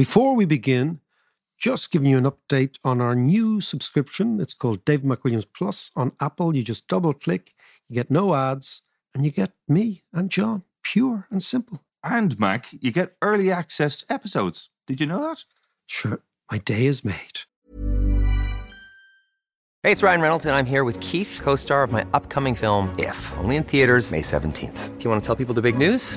Before we begin, just giving you an update on our new subscription. It's called Dave McWilliams Plus on Apple. You just double click, you get no ads, and you get me and John, pure and simple. And Mac, you get early access to episodes. Did you know that? Sure, my day is made. Hey, it's Ryan Reynolds, and I'm here with Keith, co star of my upcoming film, If, only in theaters, May 17th. Do you want to tell people the big news?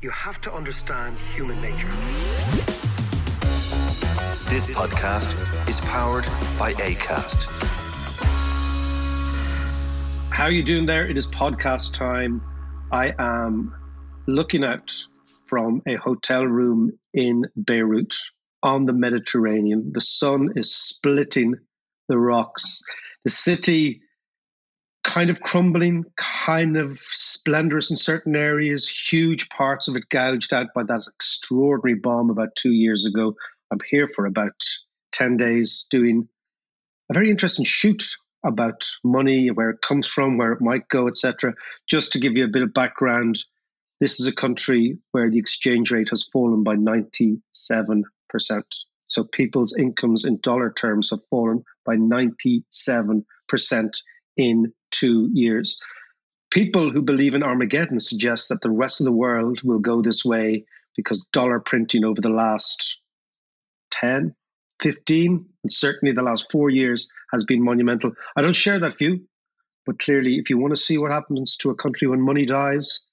you have to understand human nature. This podcast is powered by ACAST. How are you doing there? It is podcast time. I am looking out from a hotel room in Beirut on the Mediterranean. The sun is splitting the rocks. The city kind of crumbling, kind of splendorous in certain areas, huge parts of it gouged out by that extraordinary bomb about two years ago. I'm here for about 10 days doing a very interesting shoot about money, where it comes from, where it might go, etc. Just to give you a bit of background, this is a country where the exchange rate has fallen by 97%. So people's incomes in dollar terms have fallen by 97% in two years. People who believe in Armageddon suggest that the rest of the world will go this way because dollar printing over the last 10, 15, and certainly the last four years has been monumental. I don't share that view, but clearly, if you want to see what happens to a country when money dies,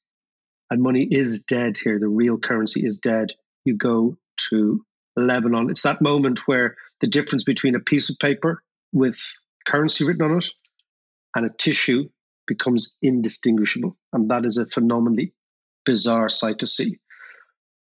and money is dead here, the real currency is dead, you go to Lebanon. It's that moment where the difference between a piece of paper with currency written on it and a tissue becomes indistinguishable. And that is a phenomenally bizarre sight to see.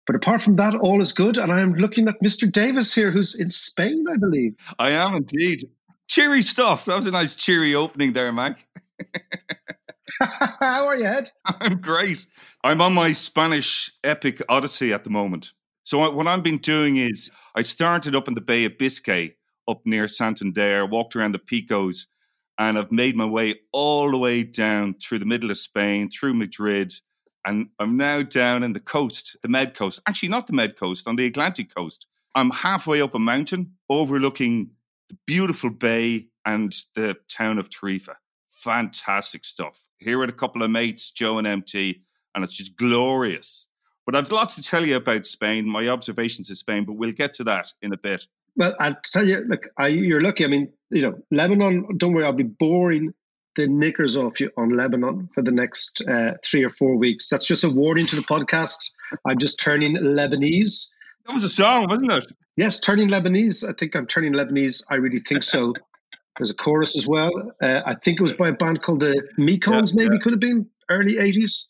But apart from that, all is good. And I am looking at Mr. Davis here, who's in Spain, I believe. I am indeed. Cheery stuff. That was a nice cheery opening there, Mike. How are you, Ed? I'm great. I'm on my Spanish epic odyssey at the moment. So what I've been doing is I started up in the Bay of Biscay, up near Santander, walked around the Picos, and I've made my way all the way down through the middle of Spain, through Madrid, and I'm now down in the coast, the Med Coast. Actually, not the Med Coast, on the Atlantic coast. I'm halfway up a mountain overlooking the beautiful bay and the town of Tarifa. Fantastic stuff. Here with a couple of mates, Joe and MT, and it's just glorious. But I've lots to tell you about Spain, my observations of Spain, but we'll get to that in a bit. Well, I'll tell you, look, I, you're lucky. I mean, you know, Lebanon, don't worry, I'll be boring the knickers off you on Lebanon for the next uh, three or four weeks. That's just a warning to the podcast. I'm just turning Lebanese. That was a song, wasn't it? Yes, turning Lebanese. I think I'm turning Lebanese. I really think so. There's a chorus as well. Uh, I think it was by a band called the Mekons, yeah, maybe yeah. could have been early 80s.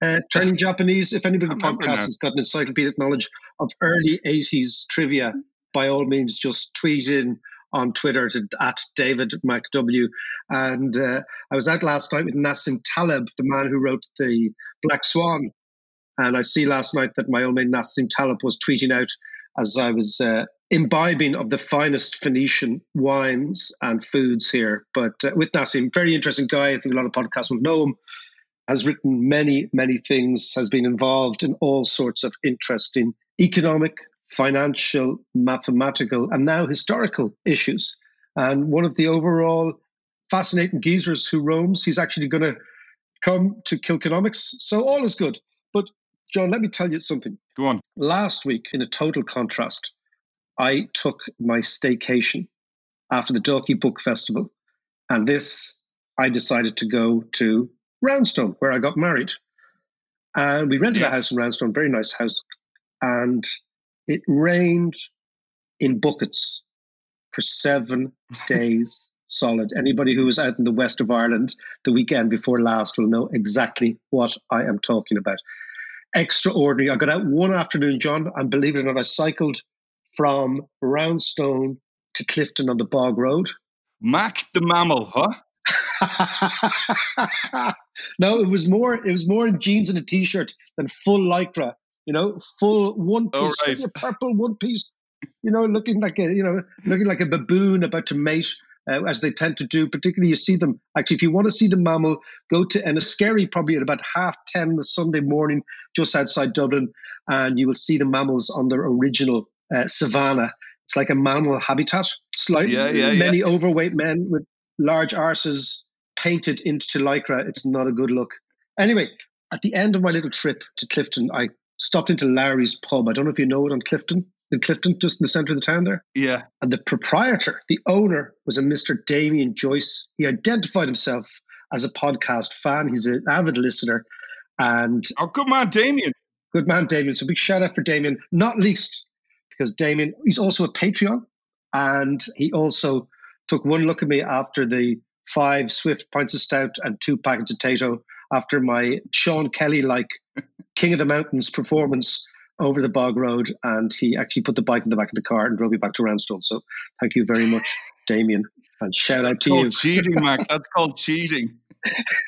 Uh, turning Japanese. If anybody in the podcast has got an encyclopedic knowledge of early 80s trivia, by all means, just tweet in on Twitter to, at David McW. And uh, I was out last night with Nassim Taleb, the man who wrote the Black Swan. And I see last night that my old mate Nassim Taleb was tweeting out as I was uh, imbibing of the finest Phoenician wines and foods here. But uh, with Nassim, very interesting guy. I think a lot of podcasts will know him. Has written many, many things, has been involved in all sorts of interesting economic, financial, mathematical, and now historical issues. And one of the overall fascinating geezers who roams, he's actually going to come to Kilkenomics. So all is good. But John, let me tell you something. Go on. Last week, in a total contrast, I took my staycation after the Dalkey Book Festival. And this, I decided to go to Roundstone, where I got married. And we rented yes. a house in Roundstone, very nice house. And it rained in buckets for seven days solid. Anybody who was out in the west of Ireland the weekend before last will know exactly what I am talking about. Extraordinary. I got out one afternoon, John, and believe it or not, I cycled from Roundstone to Clifden on the Bog Road. Mac the mammal, huh? no, it was more. It was more in jeans and a t-shirt than full lycra. You know, full one piece, oh, right. purple one piece. You know, looking like a you know, looking like a baboon about to mate uh, as they tend to do. Particularly, you see them actually. If you want to see the mammal, go to Enniskerry probably at about half ten the Sunday morning, just outside Dublin, and you will see the mammals on their original uh, savannah. It's like a mammal habitat. Slightly, yeah, yeah, many yeah. overweight men with large arses painted into lycra. It's not a good look. Anyway, at the end of my little trip to Clifden, I stopped into Lowry's pub. I don't know if you know it on Clifden, in Clifden, just in the centre of the town there. Yeah. And the proprietor, the owner, was a Mr. Damien Joyce. He identified himself as a podcast fan. He's an avid listener. And oh, good man, Damien. Good man, Damien. So big shout out for Damien, not least because Damien, he's also a Patreon. And he also took one look at me after the five Swift pints of stout and two packets of Tayto after my Sean Kelly like King of the Mountains performance over the bog road, and he actually put the bike in the back of the car and drove me back to Roundstone. So thank you very much, Damien, and shout out to you. Cheating, Max. That's called cheating.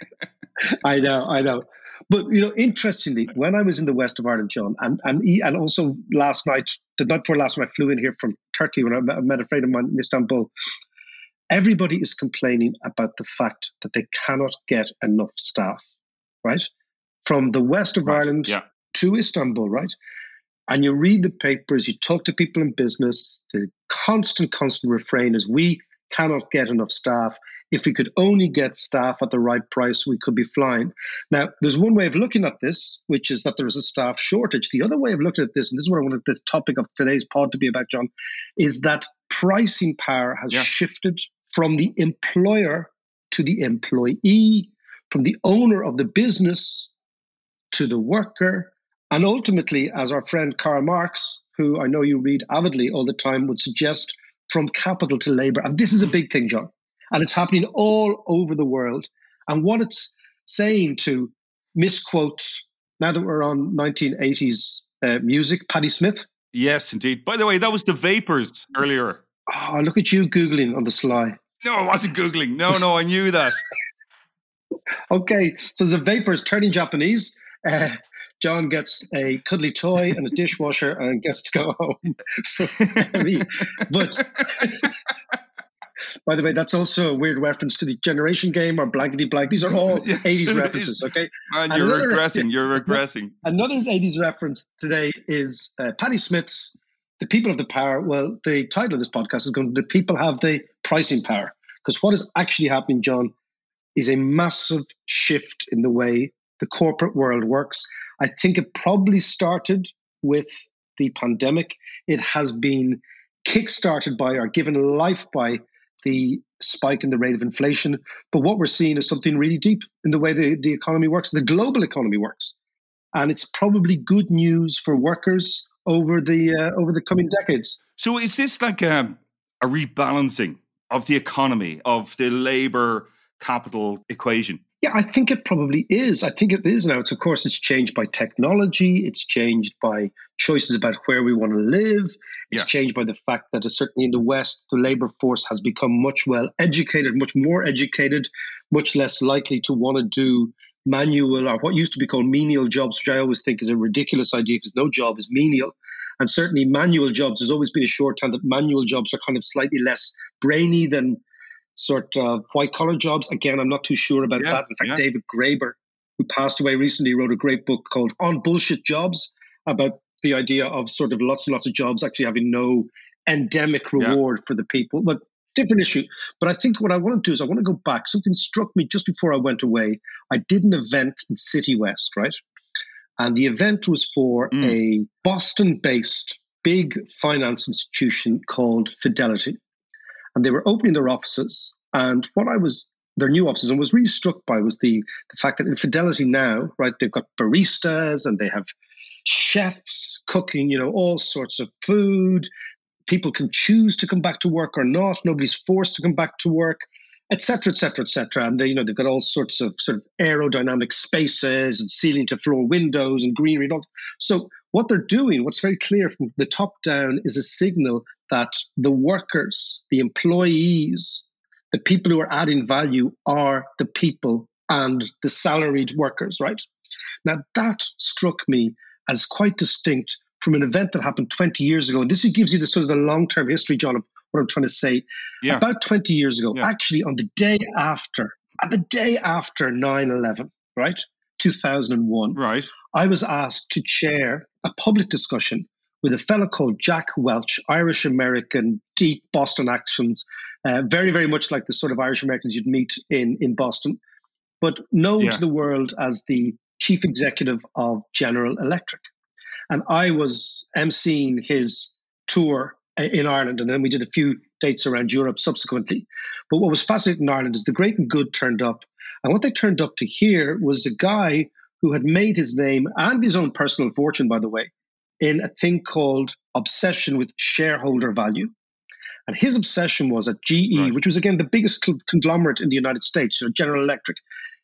I know, I know. But you know, interestingly, when I was in the west of Ireland, John, and and and also last night, the night before last, when I flew in here from Turkey, when I met, I met a friend of mine in Istanbul, everybody is complaining about the fact that they cannot get enough staff, right? From the west of right. Ireland yeah to Istanbul, right? And you read the papers, you talk to people in business, the constant, constant refrain is we cannot get enough staff. If we could only get staff at the right price, we could be flying. Now, there's one way of looking at this, which is that there is a staff shortage. The other way of looking at this, and this is what I wanted this topic of today's pod to be about, John, is that pricing power has yeah. shifted from the employer to the employee, from the owner of the business to the worker, and ultimately, as our friend Karl Marx, who I know you read avidly all the time, would suggest from capital to labor. And this is a big thing, John. And it's happening all over the world. And what it's saying to misquote, now that we're on 1980s uh, music, Patti Smith. Yes, indeed. By the way, that was the Vapors earlier. Oh, look at you Googling on the sly. No, I wasn't Googling. No, no, I knew that. okay, so the Vapors turning Japanese. Uh, John gets a cuddly toy and a dishwasher and gets to go home. but by the way, that's also a weird reference to the Generation Game or Blankety Blank. These are all 80s references, okay? Man, you're another, regressing. You're regressing. Another 80s reference today is uh, Patti Smith's The People of the Power. Well, the title of this podcast is going to The People Have the Pricing Power. Because what is actually happening, John, is a massive shift in the way the corporate world works. I think it probably started with the pandemic. It has been kickstarted by or given life by the spike in the rate of inflation. But what we're seeing is something really deep in the way the, the economy works, the global economy works. And it's probably good news for workers over the uh, over the coming decades. So is this like a, um, a rebalancing of the economy, of the labor capital equation? Yeah, I think it probably is. I think it is now. It's of course it's changed by technology. It's changed by choices about where we want to live. It's yeah. changed by the fact that uh, certainly in the West, the labor force has become much well educated, much more educated, much less likely to want to do manual or what used to be called menial jobs, which I always think is a ridiculous idea because no job is menial. And certainly manual jobs, there's always been a shorthand that manual jobs are kind of slightly less brainy than sort of white collar jobs. Again, I'm not too sure about yeah, that. In fact, yeah. David Graeber, who passed away recently, wrote a great book called On Bullshit Jobs about the idea of sort of lots and lots of jobs actually having no endemic reward yeah. for the people. But different issue. But I think what I want to do is I want to go back. Something struck me just before I went away. I did an event in City West, right? And the event was for mm. a Boston based big finance institution called Fidelity. And they were opening their offices. And what I was, their new offices, and was really struck by was the, the fact that in Fidelity now, right, they've got baristas and they have chefs cooking, you know, all sorts of food. People can choose to come back to work or not. Nobody's forced to come back to work etc., etc., etc. And they, you know, they've got all sorts of sort of aerodynamic spaces and ceiling to floor windows and greenery. And all. So what they're doing, what's very clear from the top down, is a signal that the workers, the employees, the people who are adding value are the people and the salaried workers, right? Now that struck me as quite distinct from an event that happened 20 years ago. And this gives you the sort of the long-term history, John, of what I'm trying to say. Yeah. About 20 years ago, yeah. actually on the day after, the day after 9-11, right? 2001. Right. I was asked to chair a public discussion with a fellow called Jack Welch, Irish American, deep Boston accents, uh, very, very much like the sort of Irish Americans you'd meet in, in Boston, but known yeah. to the world as the chief executive of General Electric. And I was emceeing his tour in Ireland, and then we did a few dates around Europe subsequently. But what was fascinating in Ireland is the great and good turned up. And what they turned up to hear was a guy who had made his name and his own personal fortune, by the way, in a thing called obsession with shareholder value. And his obsession was at GE, right. which was again the biggest conglomerate in the United States, General Electric.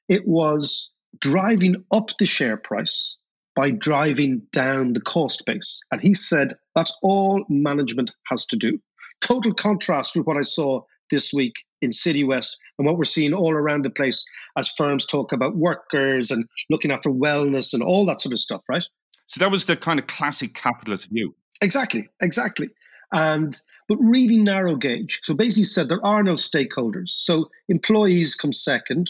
It was driving up the share price by driving down the cost base. And he said that's all management has to do. Total contrast with what I saw this week in City West and what we're seeing all around the place as firms talk about workers and looking after wellness and all that sort of stuff, right? So that was the kind of classic capitalist view. Exactly, exactly. And but really narrow gauge. So basically said there are no stakeholders. So employees come second,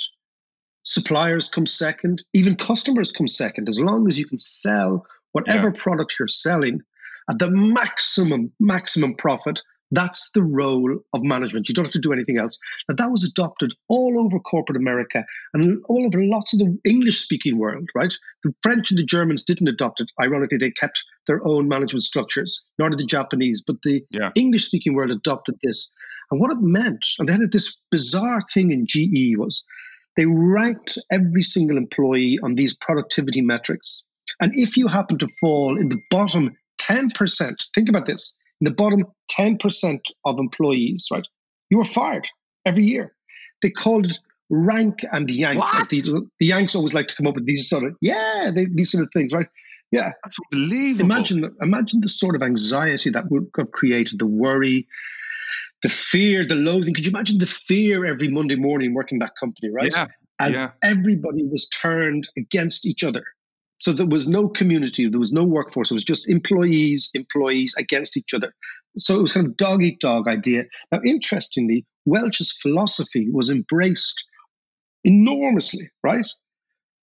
suppliers come second, even customers come second, as long as you can sell whatever yeah. product you're selling at the maximum, maximum profit. That's the role of management. You don't have to do anything else. Now, that was adopted all over corporate America and all over lots of the English speaking world, right? The French and the Germans didn't adopt it. Ironically, they kept their own management structures, nor did the Japanese, but the yeah. English speaking world adopted this. And what it meant, and they had this bizarre thing in GE was they ranked every single employee on these productivity metrics. And if you happen to fall in the bottom 10%, think about this, in the bottom 10% of employees, right, you were fired every year. They called it rank and yank. The, the, Yanks always like to come up with these sort of, yeah, they, these sort of things, right? Yeah. That's unbelievable. Imagine, imagine the sort of anxiety that would have created, the worry, the fear, the loathing. Could you imagine the fear every Monday morning working that company, right? Yeah. As yeah. everybody was turned against each other. So there was no community, there was no workforce. It was just employees, employees against each other. So it was kind of dog eat dog idea. Now, interestingly, Welch's philosophy was embraced enormously, right?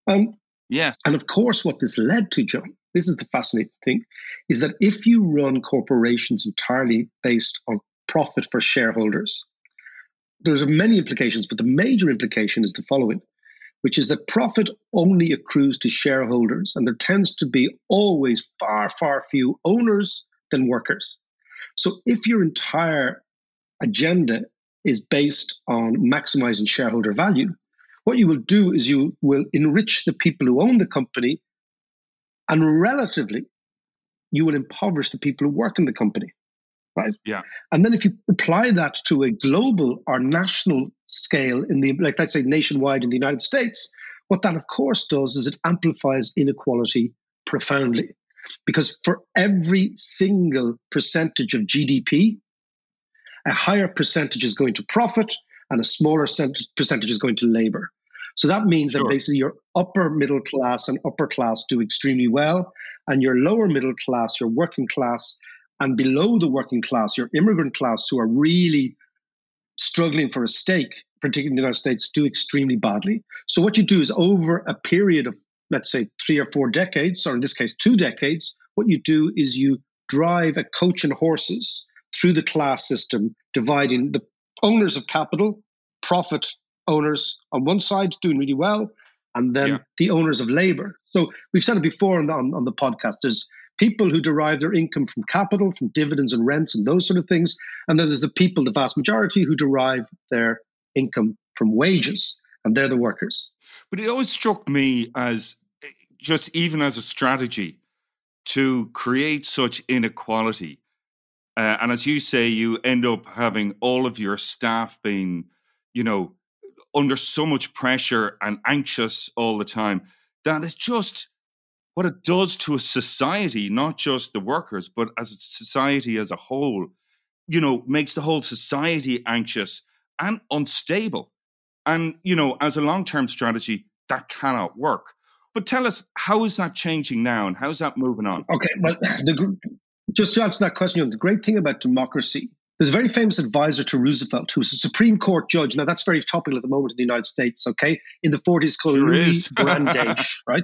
Um, yeah. And of course, what this led to, John, this is the fascinating thing, is that if you run corporations entirely based on profit for shareholders. There's many implications, but the major implication is the following, which is that profit only accrues to shareholders, and there tends to be always far, far few owners than workers. So if your entire agenda is based on maximizing shareholder value, what you will do is you will enrich the people who own the company, and relatively, you will impoverish the people who work in the company right? Yeah. And then if you apply that to a global or national scale in the like let's say nationwide in the United States, what that of course does is it amplifies inequality profoundly. Because for every single percentage of GDP, a higher percentage is going to profit and a smaller percentage is going to labor. So that means sure. that basically your upper middle class and upper class do extremely well, and your lower middle class, your working class, and below the working class, your immigrant class who are really struggling for a stake, particularly in the United States, do extremely badly. So what you do is over a period of, let's say, three or four decades, or in this case, two decades, what you do is you drive a coach and horses through the class system, dividing the owners of capital, profit owners on one side doing really well, and then yeah. the owners of labor. So we've said it before on the, on, on the podcast. There's people who derive their income from capital, from dividends and rents and those sort of things. And then there's the people, the vast majority, who derive their income from wages, and they're the workers. But it always struck me as just even as a strategy to create such inequality. Uh, and as you say, you end up having all of your staff being, you know, under so much pressure and anxious all the time that it's just what it does to a society, not just the workers, but as a society as a whole, you know, makes the whole society anxious and unstable. And, you know, as a long term strategy, that cannot work. But tell us, how is that changing now and how's that moving on? Okay, well, the, just to answer that question, the great thing about democracy, there's a very famous advisor to Roosevelt who was a Supreme Court judge. Now, that's very topical at the moment in the United States, okay? In the 40s, called sure Louis Brandeis, right?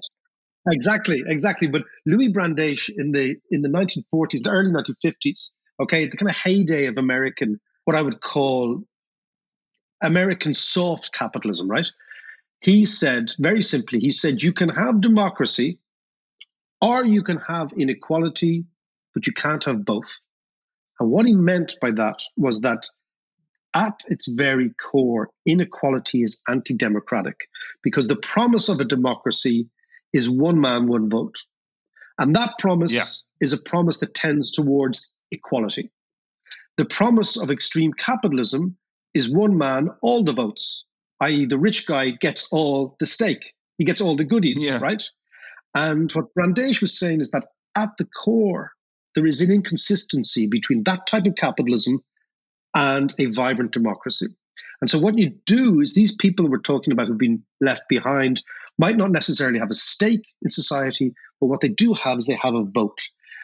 Exactly, exactly. But Louis Brandeis in the in the 1940s, the early 1950s, okay, the kind of heyday of American, what I would call American soft capitalism, right? He said very simply, he said you can have democracy or you can have inequality, but you can't have both. And what he meant by that was that at its very core, inequality is anti democratic because the promise of a democracy is one man, one vote. And that promise yeah. is a promise that tends towards equality. The promise of extreme capitalism is one man, all the votes, i.e., the rich guy gets all the stake, he gets all the goodies, yeah. right? And what Brandeis was saying is that at the core, there is an inconsistency between that type of capitalism and a vibrant democracy. And so, what you do is these people we're talking about who've been left behind might not necessarily have a stake in society, but what they do have is they have a vote.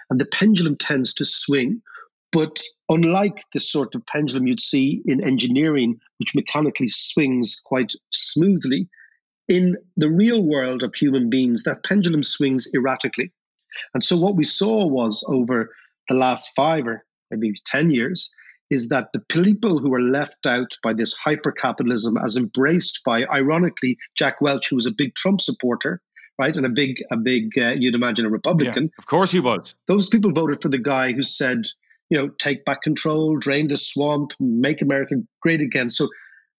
And the pendulum tends to swing. But unlike the sort of pendulum you'd see in engineering, which mechanically swings quite smoothly, in the real world of human beings, that pendulum swings erratically. And so what we saw was over the last five or maybe 10 years is that the people who are left out by this hyper capitalism, as embraced by, ironically, Jack Welch, who was a big Trump supporter, right, and a big, a big, uh, you'd imagine, a Republican. Yeah, of course, he was. Those people voted for the guy who said, you know, take back control, drain the swamp, make America great again. So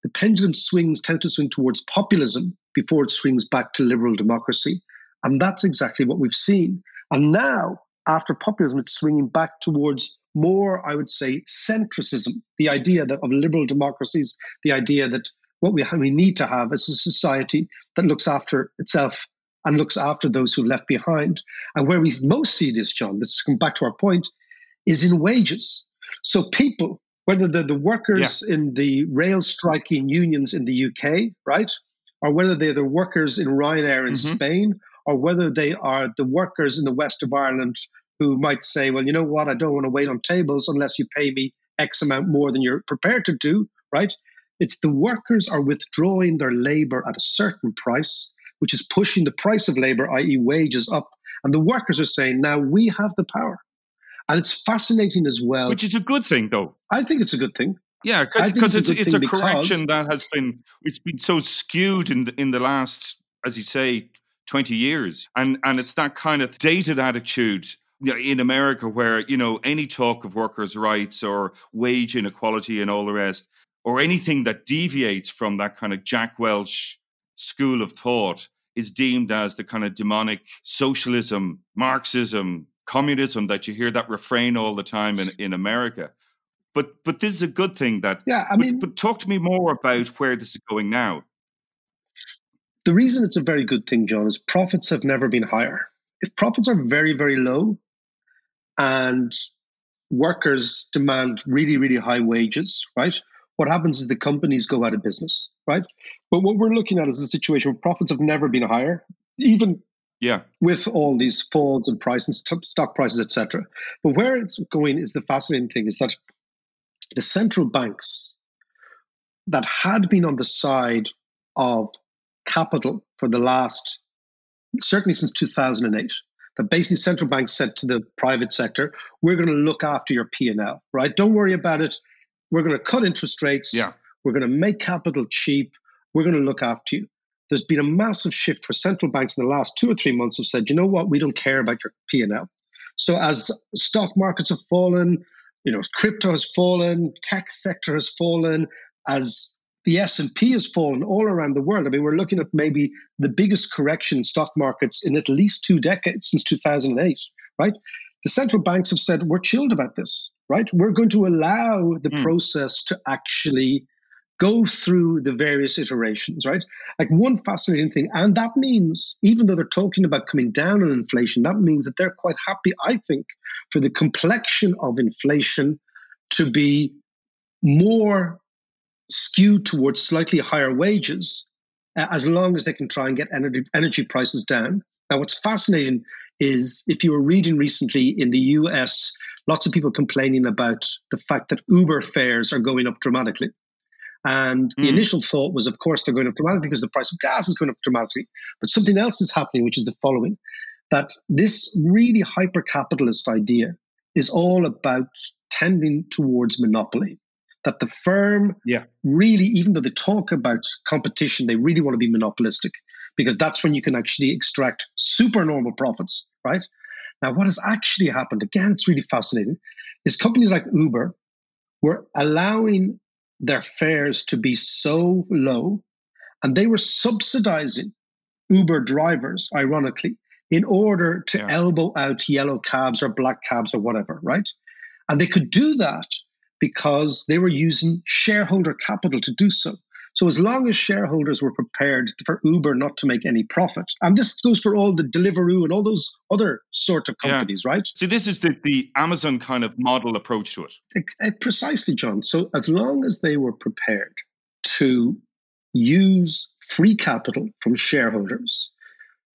the pendulum swings tend to swing towards populism before it swings back to liberal democracy, and that's exactly what we've seen. And now, after populism, it's swinging back towards more, I would say, centricism, the idea that of liberal democracies, the idea that what we, we need to have is a society that looks after itself and looks after those who are left behind. And where we most see this, John, this come back to our point, is in wages. So people, whether they're the workers yeah. in the rail striking unions in the UK, right, or whether they're the workers in Ryanair in mm-hmm. Spain, or whether they are the workers in the west of Ireland who might say, well, you know what, I don't want to wait on tables unless you pay me X amount more than you're prepared to do, right? It's the workers are withdrawing their labor at a certain price, which is pushing the price of labor, i.e., wages, up. And the workers are saying, now we have the power. And it's fascinating as well. Which is a good thing, though. I think it's a good thing. Yeah, because it's, it's, a, it's a correction that has been it's been so skewed in the, in the last, as you say, twenty years, and and it's that kind of dated attitude in America where, you know, any talk of workers' rights or wage inequality and all the rest, or anything that deviates from that kind of Jack Welch school of thought is deemed as the kind of demonic socialism, Marxism, communism that you hear that refrain all the time in, in America. But but this is a good thing that yeah, I mean but, but talk to me more about where this is going now. The reason it's a very good thing, John, is profits have never been higher. If profits are very, very low, and workers demand really, really high wages, right? What happens is the companies go out of business, right? But what we're looking at is a situation where profits have never been higher, even yeah, with all these falls in price and stock prices, etc. But where it's going is the fascinating thing is that the central banks that had been on the side of capital for the last certainly since 2008 that basically central banks said to the private sector, we're going to look after your P&L, right? Don't worry about it. We're going to cut interest rates. Yeah. We're going to make capital cheap. We're going to look after you. There's been a massive shift for central banks in the last two or three months have said, you know what, we don't care about your P&L. So as stock markets have fallen, you know, crypto has fallen, tech sector has fallen, as the S&P has fallen all around the world. I mean, we're looking at maybe the biggest correction in stock markets in at least two decades since 2008, right? The central banks have said, we're chilled about this, right? We're going to allow the mm. process to actually go through the various iterations, right? Like one fascinating thing, and that means, even though they're talking about coming down on inflation, that means that they're quite happy, I think, for the complexion of inflation to be more skewed towards slightly higher wages uh, as long as they can try and get energy, energy prices down. Now, what's fascinating is if you were reading recently in the US, lots of people complaining about the fact that Uber fares are going up dramatically. And the mm. initial thought was, of course, they're going up dramatically because the price of gas is going up dramatically. But something else is happening, which is the following that this really hyper capitalist idea is all about tending towards monopoly. That the firm yeah. really, even though they talk about competition, they really want to be monopolistic because that's when you can actually extract supernormal profits, right? Now, what has actually happened, again, it's really fascinating, is companies like Uber were allowing their fares to be so low, and they were subsidizing Uber drivers, ironically, in order to yeah. elbow out yellow cabs or black cabs or whatever, right? And they could do that because they were using shareholder capital to do so. So as long as shareholders were prepared for Uber not to make any profit, and this goes for all the Deliveroo and all those other sort of companies, yeah. right? So this is the, the Amazon kind of model approach to it. Eh, precisely, John. So as long as they were prepared to use free capital from shareholders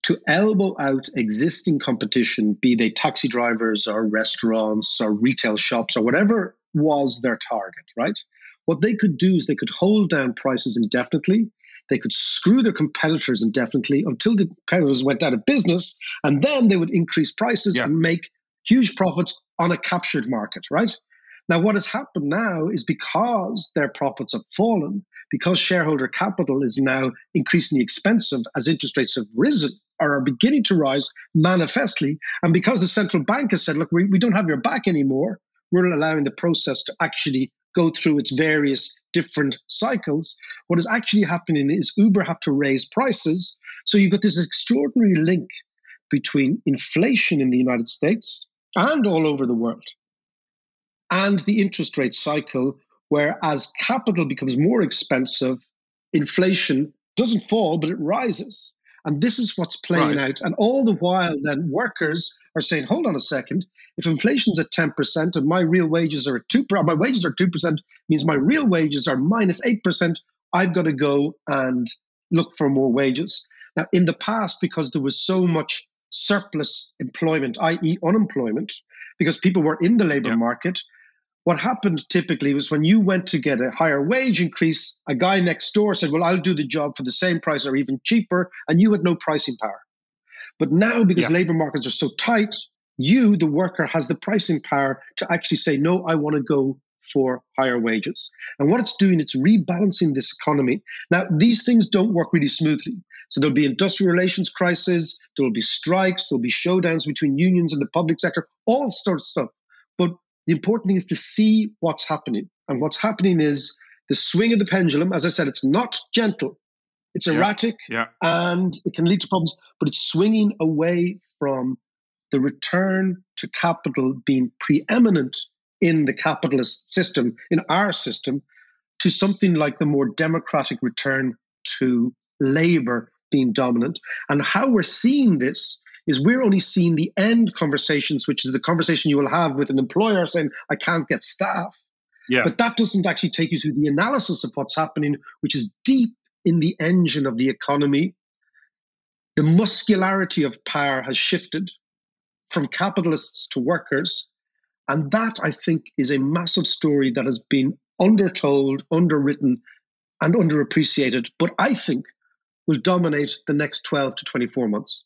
to elbow out existing competition, be they taxi drivers or restaurants or retail shops or whatever was their target, right? What they could do is they could hold down prices indefinitely. They could screw their competitors indefinitely until the competitors went out of business, and then they would increase prices yeah. and make huge profits on a captured market, right? Now, what has happened now is because their profits have fallen, because shareholder capital is now increasingly expensive as interest rates have risen or are beginning to rise manifestly, and because the central bank has said, look, we, we don't have your back anymore, we're allowing the process to actually go through its various different cycles. What is actually happening is Uber have to raise prices. So you've got this extraordinary link between inflation in the United States and all over the world and the interest rate cycle, where as capital becomes more expensive, inflation doesn't fall, but it rises. And this is what's playing right. out. And all the while, then workers are saying, hold on a second, if inflation's at 10% and my real wages are at 2%, my wages are 2%, means my real wages are minus 8%, I've got to go and look for more wages. Now, in the past, because there was so much surplus employment, i.e., unemployment, because people were in the labor yeah. market, what happened typically was when you went to get a higher wage increase, a guy next door said, Well, I'll do the job for the same price or even cheaper, and you had no pricing power. But now, because yeah. labor markets are so tight, you, the worker, has the pricing power to actually say, No, I want to go for higher wages. And what it's doing, it's rebalancing this economy. Now, these things don't work really smoothly. So there'll be industrial relations crisis, there will be strikes, there'll be showdowns between unions and the public sector, all sorts of stuff. The important thing is to see what's happening. And what's happening is the swing of the pendulum. As I said, it's not gentle, it's erratic yeah, yeah. and it can lead to problems, but it's swinging away from the return to capital being preeminent in the capitalist system, in our system, to something like the more democratic return to labor being dominant. And how we're seeing this is we're only seeing the end conversations, which is the conversation you will have with an employer saying, I can't get staff. Yeah. But that doesn't actually take you through the analysis of what's happening, which is deep in the engine of the economy. The muscularity of power has shifted from capitalists to workers. And that, I think, is a massive story that has been undertold, underwritten, and underappreciated, but I think will dominate the next 12 to 24 months.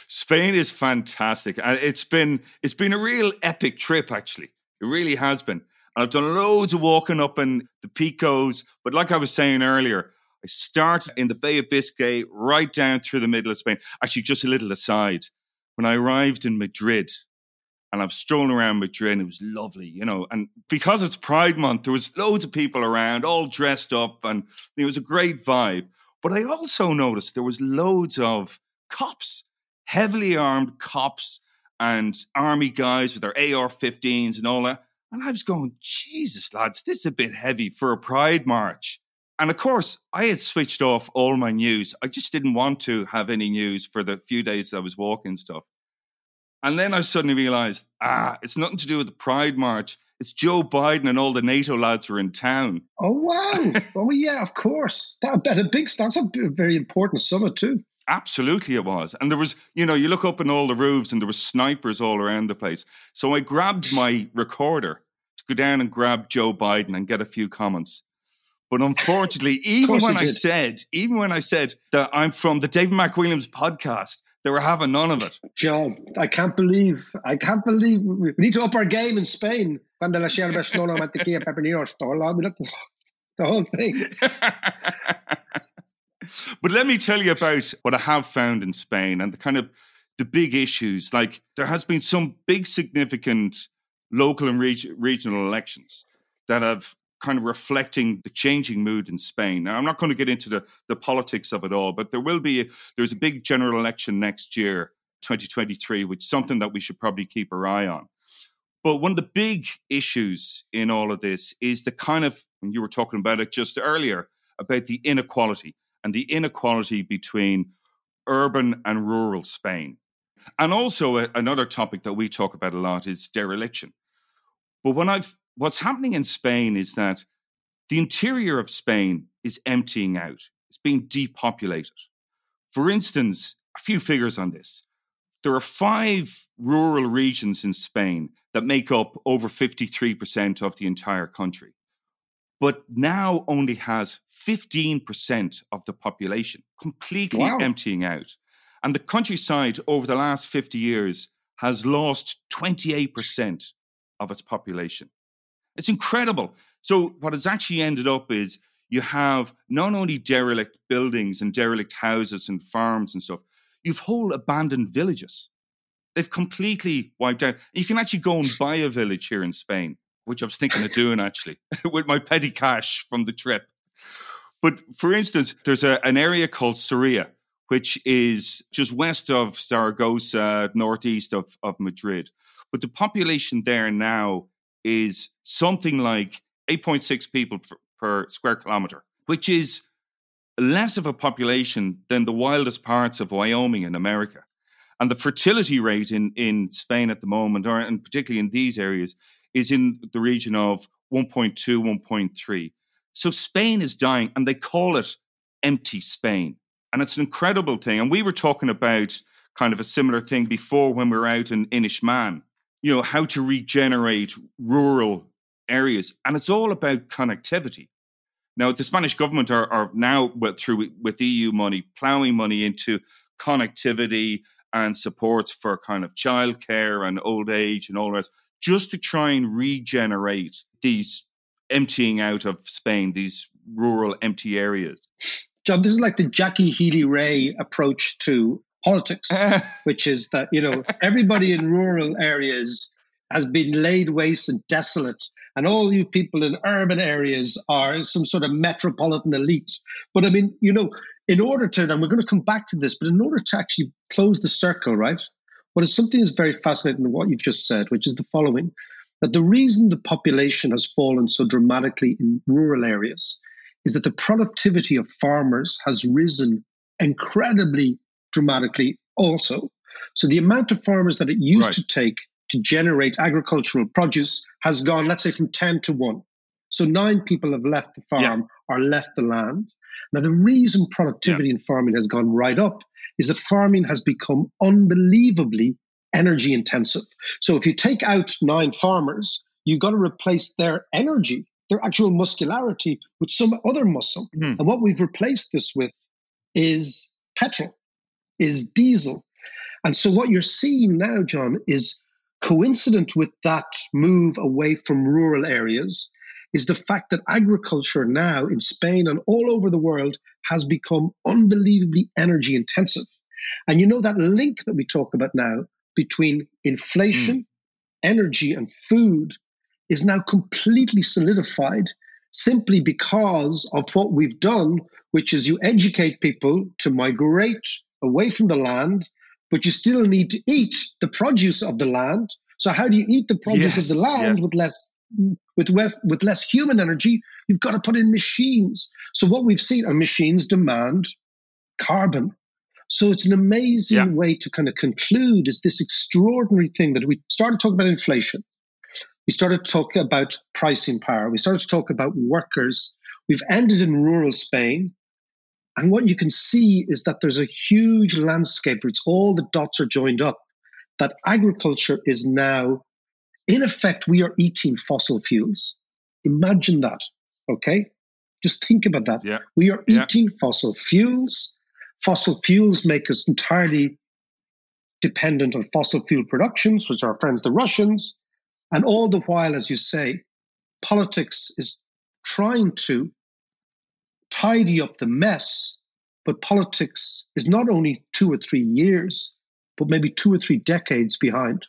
Spain is fantastic. And it's been it's been a real epic trip actually. It really has been. And I've done loads of walking up in the Picos, but like I was saying earlier, I started in the Bay of Biscay right down through the middle of Spain. Actually, just a little aside. When I arrived in Madrid, and I've strolled around Madrid and it was lovely, you know. And because it's Pride Month, there was loads of people around, all dressed up, and it was a great vibe. But I also noticed there was loads of cops, heavily armed cops and army guys with their AR-15s and all that. And I was going, Jesus, lads, this is a bit heavy for a Pride March. And of course, I had switched off all my news. I just didn't want to have any news for the few days I was walking stuff. And then I suddenly realized, ah, it's nothing to do with the Pride March. It's Joe Biden and all the NATO lads are in town. Oh, wow. oh, yeah, of course. That, that a big, that's a very important summit, too. Absolutely, it was. And there was, you know, you look up in all the roofs and there was snipers all around the place. So I grabbed my recorder to go down and grab Joe Biden and get a few comments. But unfortunately, even when I said, even when I said that I'm from the David McWilliams podcast, they were having none of it. John, I can't believe, I can't believe we need to up our game in Spain. Cuando la the whole thing. but let me tell you about what I have found in Spain and the kind of the big issues. Like there has been some big significant local and reg- regional elections that have kind of reflecting the changing mood in Spain. Now, I'm not going to get into the, the politics of it all, but there will be, there's a big general election next year, 2023, which is something that we should probably keep our eye on. But one of the big issues in all of this is the kind of, you were talking about it just earlier, about the inequality and the inequality between urban and rural Spain. And also, a, another topic that we talk about a lot is dereliction. But when I've what's happening in Spain is that the interior of Spain is emptying out. It's being depopulated. For instance, a few figures on this. There are five rural regions in Spain that make up over 53% of the entire country, but now only has 15% of the population, completely wow. emptying out. And the countryside over the last 50 years has lost 28% of its population. It's incredible. So, what has actually ended up is you have not only derelict buildings and derelict houses and farms and stuff, you've whole abandoned villages. They've completely wiped out. You can actually go and buy a village here in Spain, which I was thinking of doing actually with my petty cash from the trip. But for instance, there's a, an area called Soria, which is just west of Zaragoza, northeast of, of Madrid. But the population there now is something like 8.6 people per, per square kilometer, which is less of a population than the wildest parts of Wyoming in America. And the fertility rate in, in Spain at the moment, or and particularly in these areas, is in the region of 1.2, 1.3. So Spain is dying, and they call it empty Spain. And it's an incredible thing. And we were talking about kind of a similar thing before when we were out in Inishmaan, You know, how to regenerate rural areas. And it's all about connectivity. Now, the Spanish government are, are now, well, through with EU money, ploughing money into connectivity and supports for kind of childcare and old age and all that, just to try and regenerate these emptying out of Spain, these rural empty areas. John, this is like the Jackie Healy-Rae approach to politics, which is that, you know, everybody in rural areas has been laid waste and desolate. And all you people in urban areas are some sort of metropolitan elite. But I mean, you know, in order to, and we're going to come back to this, but in order to actually close the circle, right? What is something that's very fascinating in what you've just said, which is the following that the reason the population has fallen so dramatically in rural areas is that the productivity of farmers has risen incredibly dramatically also. So the amount of farmers that it used right. to take to generate agricultural produce has gone, let's say, from 10 to 1. So nine people have left the farm yeah. or left the land. Now, the reason productivity yeah. in farming has gone right up is that farming has become unbelievably energy intensive. So if you take out nine farmers, you've got to replace their energy, their actual muscularity, with some other muscle. Mm. And what we've replaced this with is petrol, is diesel. And so what you're seeing now, John, is coincident with that move away from rural areas is the fact that agriculture now in Spain and all over the world has become unbelievably energy intensive. And you know that link that we talk about now between inflation, mm. energy, and food is now completely solidified simply because of what we've done, which is you educate people to migrate away from the land, but you still need to eat the produce of the land. So how do you eat the produce yes, of the land yes. with less with less with less human energy? You've got to put in machines. So what we've seen are machines demand carbon. So it's an amazing yeah. way to kind of conclude is this extraordinary thing that we started talking about inflation. We started to talk about pricing power. We started to talk about workers. We've ended in rural Spain. And what you can see is that there's a huge landscape where it's all the dots are joined up, that agriculture is now, in effect, we are eating fossil fuels. Imagine that. Okay. Just think about that. Yeah. We are eating yeah. fossil fuels Fossil fuels make us entirely dependent on fossil fuel productions, which are our friends the Russians. And all the while, as you say, politics is trying to tidy up the mess, but politics is not only two or three years, but maybe two or three decades behind.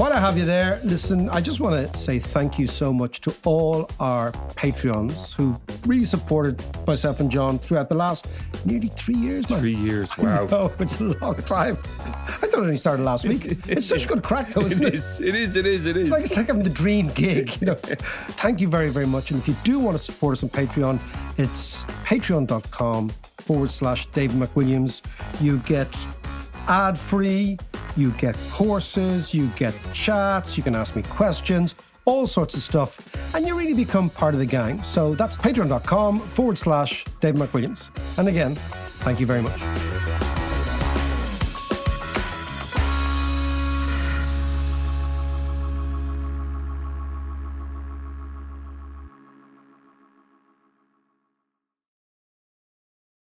While I have you there, listen, I just want to say thank you so much to all our Patreons who really supported myself and John throughout the last nearly three years, man. Three years, wow. Oh, it's a long time. I thought it only started last week. It's such a good crack, though, isn't it? It is, it is, it is. It is. It's like, it's like having the dream gig, you know. thank you very, very much. And if you do want to support us on Patreon, it's patreon.com forward slash David McWilliams. You get ad free. You get courses, you get chats, you can ask me questions, all sorts of stuff, and you really become part of the gang. So that's patreon.com forward slash Dave McWilliams. And again, thank you very much.